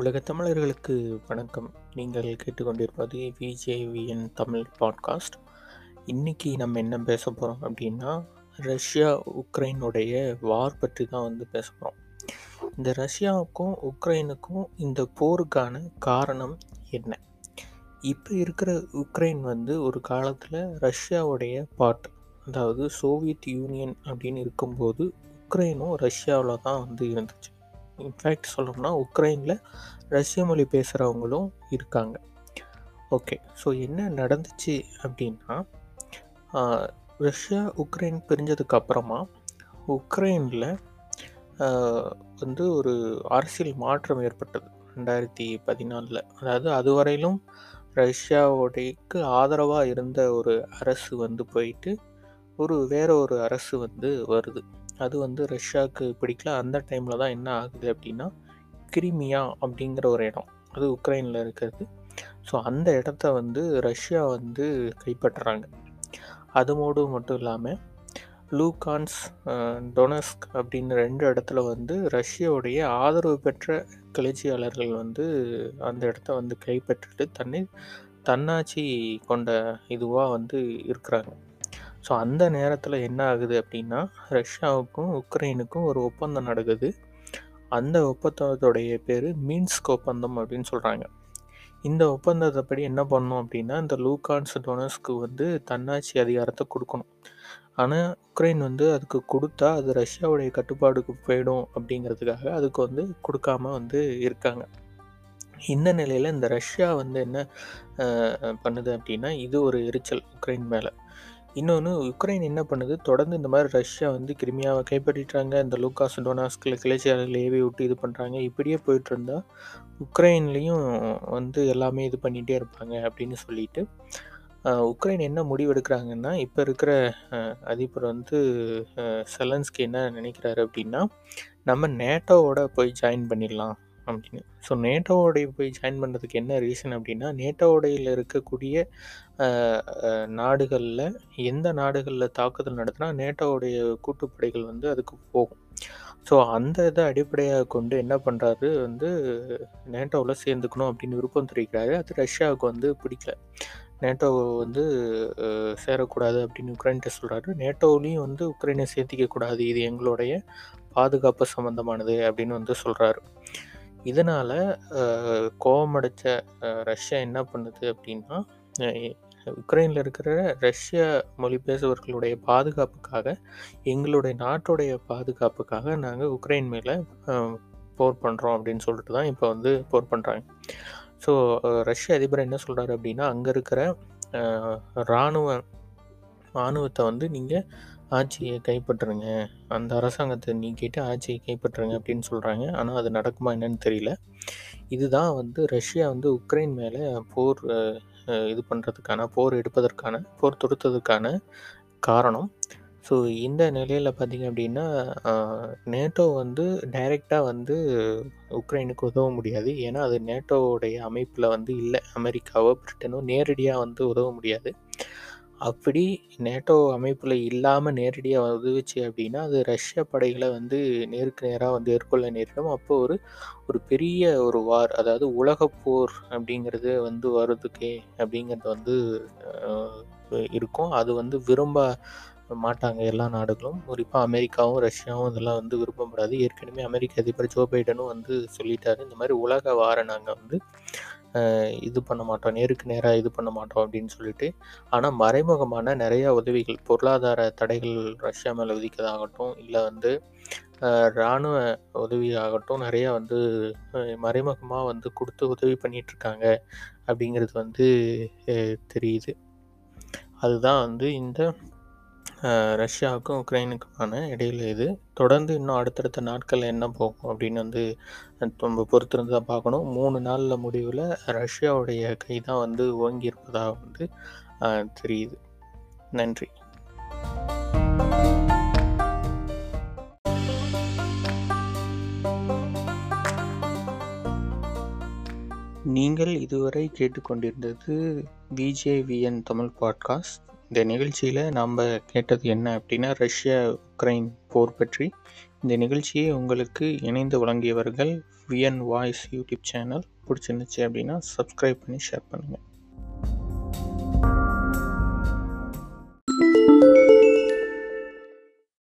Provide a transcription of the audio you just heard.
உலக தமிழர்களுக்கு வணக்கம். நீங்கள் கேட்டுக்கொண்டிருப்பது விஜேவிஎன் தமிழ் பாட்காஸ்ட் இன்றைக்கி நம்ம என்ன பேச போகிறோம் அப்படின்னா ரஷ்யா உக்ரைனுடைய வார் பற்றி தான் வந்து பேச போகிறோம் இந்த ரஷ்யாவுக்கும் உக்ரைனுக்கும் இந்த போருக்கான காரணம் என்ன? இப்போ இருக்கிற உக்ரைன் வந்து ஒரு காலத்தில் ரஷ்யாவுடைய பார்ட் அதாவது சோவியத் யூனியன் அப்படின்னு இருக்கும்போது உக்ரைனும் ரஷ்யாவில் தான் வந்து இருந்துச்சு. இன்ஃபேக்ட் சொல்லணும்னா உக்ரைனில் ரஷ்ய மொழி பேசுகிறவங்களும் இருக்காங்க. ஓகே ஸோ என்ன நடந்துச்சு அப்படின்னா ரஷ்யா உக்ரைன் பிரிஞ்சதுக்கு அப்புறமா உக்ரைனில் வந்து ஒரு அரசியல் மாற்றம் ஏற்பட்டது. ரெண்டாயிரத்தி பதினாலில். அதாவது அதுவரையிலும் ரஷ்யாவோடைக்கு ஆதரவாக இருந்த ஒரு அரசு வந்து போயிட்டு ஒரு வேற ஒரு அரசு வந்து வருது. அது வந்து ரஷ்யாவுக்கு பிடிக்கல. அந்த டைமில் தான் என்ன ஆகுது அப்படின்னா கிரிமியா அப்படிங்கிற ஒரு இடம். அது உக்ரைனில் இருக்கிறது. ஸோ அந்த இடத்த வந்து ரஷ்யா வந்து கைப்பற்றுறாங்க. அதுமோடு மட்டும் இல்லாமல் லூகான்ஸ் டொனஸ்க் அப்படின்னு ரெண்டு இடத்துல வந்து ரஷ்யாவுடைய ஆதரவு பெற்ற கிளர்ச்சியாளர்கள் வந்து அந்த இடத்த வந்து கைப்பற்றிட்டு தன்னை தன்னாட்சி கொண்ட இதுவாக வந்து இருக்கிறாங்க. ஸோ அந்த நேரத்தில் என்ன ஆகுது அப்படின்னா ரஷ்யாவுக்கும் உக்ரைனுக்கும் ஒரு ஒப்பந்தம் நடக்குது. அந்த ஒப்பந்தத்தோடைய பேர் மீன்ஸ்க் ஒப்பந்தம் அப்படின்னு சொல்கிறாங்க இந்த ஒப்பந்தத்தை படி என்ன பண்ணணும் அப்படின்னா இந்த லூகான்ஸ் டொனஸ்க்கு வந்து தன்னாட்சி அதிகாரத்தை கொடுக்கணும். ஆனால் உக்ரைன் வந்து அதுக்கு கொடுத்தா அது ரஷ்யாவுடைய கட்டுப்பாடுக்கு போயிடும் அப்படிங்கிறதுக்காக அதுக்கு வந்து கொடுக்காம வந்து இருக்காங்க. இந்த நிலையில் இந்த ரஷ்யா வந்து என்ன பண்ணுது அப்படின்னா இது ஒரு எரிச்சல் உக்ரைன் மேலே. இன்னொன்று உக்ரைன் என்ன பண்ணுது? தொடர்ந்து இந்த மாதிரி ரஷ்யா வந்து கிருமியாவை கைப்பற்றிட்டாங்க. இந்த லூகாஸ் டொனாஸ்கில் கிளர்ச்சியாளர்கள் ஏவி விட்டு இது பண்ணுறாங்க இப்படியே போயிட்டு இருந்தால் உக்ரைன்லேயும் வந்து எல்லாமே இது பண்ணிகிட்டே இருப்பாங்க அப்படின்னு சொல்லிட்டு உக்ரைன் என்ன முடிவு எடுக்கிறாங்கன்னா இப்போ இருக்கிற அதிபர் வந்து அஹ், செலன்ஸ்கி என்ன நினைக்கிறாரு அப்படின்னா நம்ம நேட்டோவோட போய் ஜாயின் பண்ணிடலாம். அப்படின்னு ஸோ நேட்டோவோடைய போய் ஜாயின் பண்ணுறதுக்கு என்ன ரீசன் அப்படின்னா நேட்டோவோடையில் இருக்கக்கூடிய நாடுகளில் எந்த நாடுகளில் தாக்குதல் நடத்தினா நேட்டோவுடைய கூட்டுப்படைகள் வந்து அதுக்கு போகும். ஸோ அந்த இதை அடிப்படையாக கொண்டு என்ன பண்ணுறாரு வந்து நேட்டோவில் சேர்ந்துக்கணும் அப்படின்னு விருப்பம் தெரிவிக்கிறாரு. அது ரஷ்யாவுக்கு வந்து பிடிக்கல. நேட்டோ வந்து சேரக்கூடாது அப்படின்னு உக்ரைன்கிட்ட சொல்கிறாரு நேட்டோவிலையும் வந்து உக்ரைனை சேர்த்திக்க கூடாது. இது எங்களுடைய பாதுகாப்பு சம்மந்தமானது அப்படின்னு வந்து சொல்கிறாரு இதனால் கோவமடைச்ச ரஷ்யா என்ன பண்ணுது அப்படின்னா உக்ரைனில் இருக்கிற ரஷ்ய மொழி பேசுபவர்களுடைய பாதுகாப்புக்காக எங்களுடைய நாட்டுடைய பாதுகாப்புக்காக நாங்கள் உக்ரைன் மேலே போர் பண்ணுறோம் அப்படின்னு சொல்லிட்டு தான் இப்போ வந்து போர் பண்ணுறாங்க ஸோ ரஷ்ய அதிபர் என்ன சொல்கிறாரு அப்படின்னா அங்கே இருக்கிற இராணுவ இராணுவத்தை வந்து நீங்கள் ஆட்சியை கைப்பற்றுங்க அந்த அரசாங்கத்தை நீக்கிட்டு ஆட்சியை கைப்பற்றுங்க அப்படின்னு சொல்கிறாங்க ஆனால் அது நடக்குமா என்னன்னு தெரியல. இதுதான் வந்து ரஷ்யா வந்து உக்ரைன் மேலே போர் இது பண்ணுறதுக்கான போர் எடுப்பதற்கான போர் தொடுத்ததுக்கான காரணம். ஸோ இந்த நிலையில் பார்த்தீங்க அப்படின்னா நேட்டோ வந்து டைரெக்டாக வந்து உக்ரைனுக்கு உதவ முடியாது. ஏன்னா அது நேட்டோவுடைய அமைப்பில் வந்து இல்லை. அமெரிக்காவோ பிரிட்டனோ நேரடியாக வந்து உதவ முடியாது. அப்படி நேட்டோ அமைப்பில் இல்லாமல் நேரடியாக உதவுச்சு அப்படின்னா அது ரஷ்ய படைகளை வந்து நேருக்கு நேராக வந்து எதிர்கொள்ள நேரிடும். அப்போ ஒரு ஒரு பெரிய ஒரு வார் அதாவது உலக போர் அப்படிங்கிறது வந்து வர்றதுக்கே அப்படிங்கிறது வந்து இருக்கும். அது வந்து விரும்ப மாட்டாங்க எல்லா நாடுகளும். குறிப்பாக அமெரிக்காவும் ரஷ்யாவும் இதெல்லாம் வந்து விருப்பப்படாது ஏற்கனவே அமெரிக்க அதிபர் ஜோ பைடனும் வந்து சொல்லிட்டாரு. இந்த மாதிரி உலக வார நாங்கள் வந்து இது பண்ண மாட்டோம் நேருக்கு நேராக இது பண்ண மாட்டோம் அப்படின்னு சொல்லிட்டு ஆனால் மறைமுகமான நிறைய உதவிகள் பொருளாதார தடைகள் ரஷ்யா மேலே விதிக்கிறதாகட்டும் இல்லை வந்து இராணுவ உதவியாகட்டும் நிறையா வந்து மறைமுகமாக வந்து கொடுத்து உதவி பண்ணிகிட்ருக்காங்க இருக்காங்க அப்படிங்கிறது வந்து தெரியுது. அதுதான் வந்து இந்த ரஷ்யாவுக்கும் உக்ரைனுக்குமான இடையில் இது. தொடர்ந்து இன்னும் அடுத்தடுத்த நாட்களில் என்ன போகும் அப்படின்னு வந்து நம்ம பொறுத்திருந்து தான் பார்க்கணும். மூணு நாளில் முடிவில் ரஷ்யாவுடைய கை தான் வந்து ஓங்கி இருப்பதாக வந்து தெரியுது. நன்றி. நீங்கள் இதுவரை கேட்டுக்கொண்டிருந்தது விஜேவிஎன் தமிழ் பாட்காஸ்ட். இந்த நிகழ்ச்சியில் நம்ம கேட்டது என்ன அப்படின்னா ரஷ்யா உக்ரைன் போர் பற்றி. இந்த நிகழ்ச்சியை உங்களுக்கு இணைந்து வழங்கியவர்கள் விஎன் வாய்ஸ் யூடியூப் சேனல். பிடிச்சிருந்துச்சு அப்படின்னா சப்ஸ்கிரைப் பண்ணி ஷேர் பண்ணுங்கள்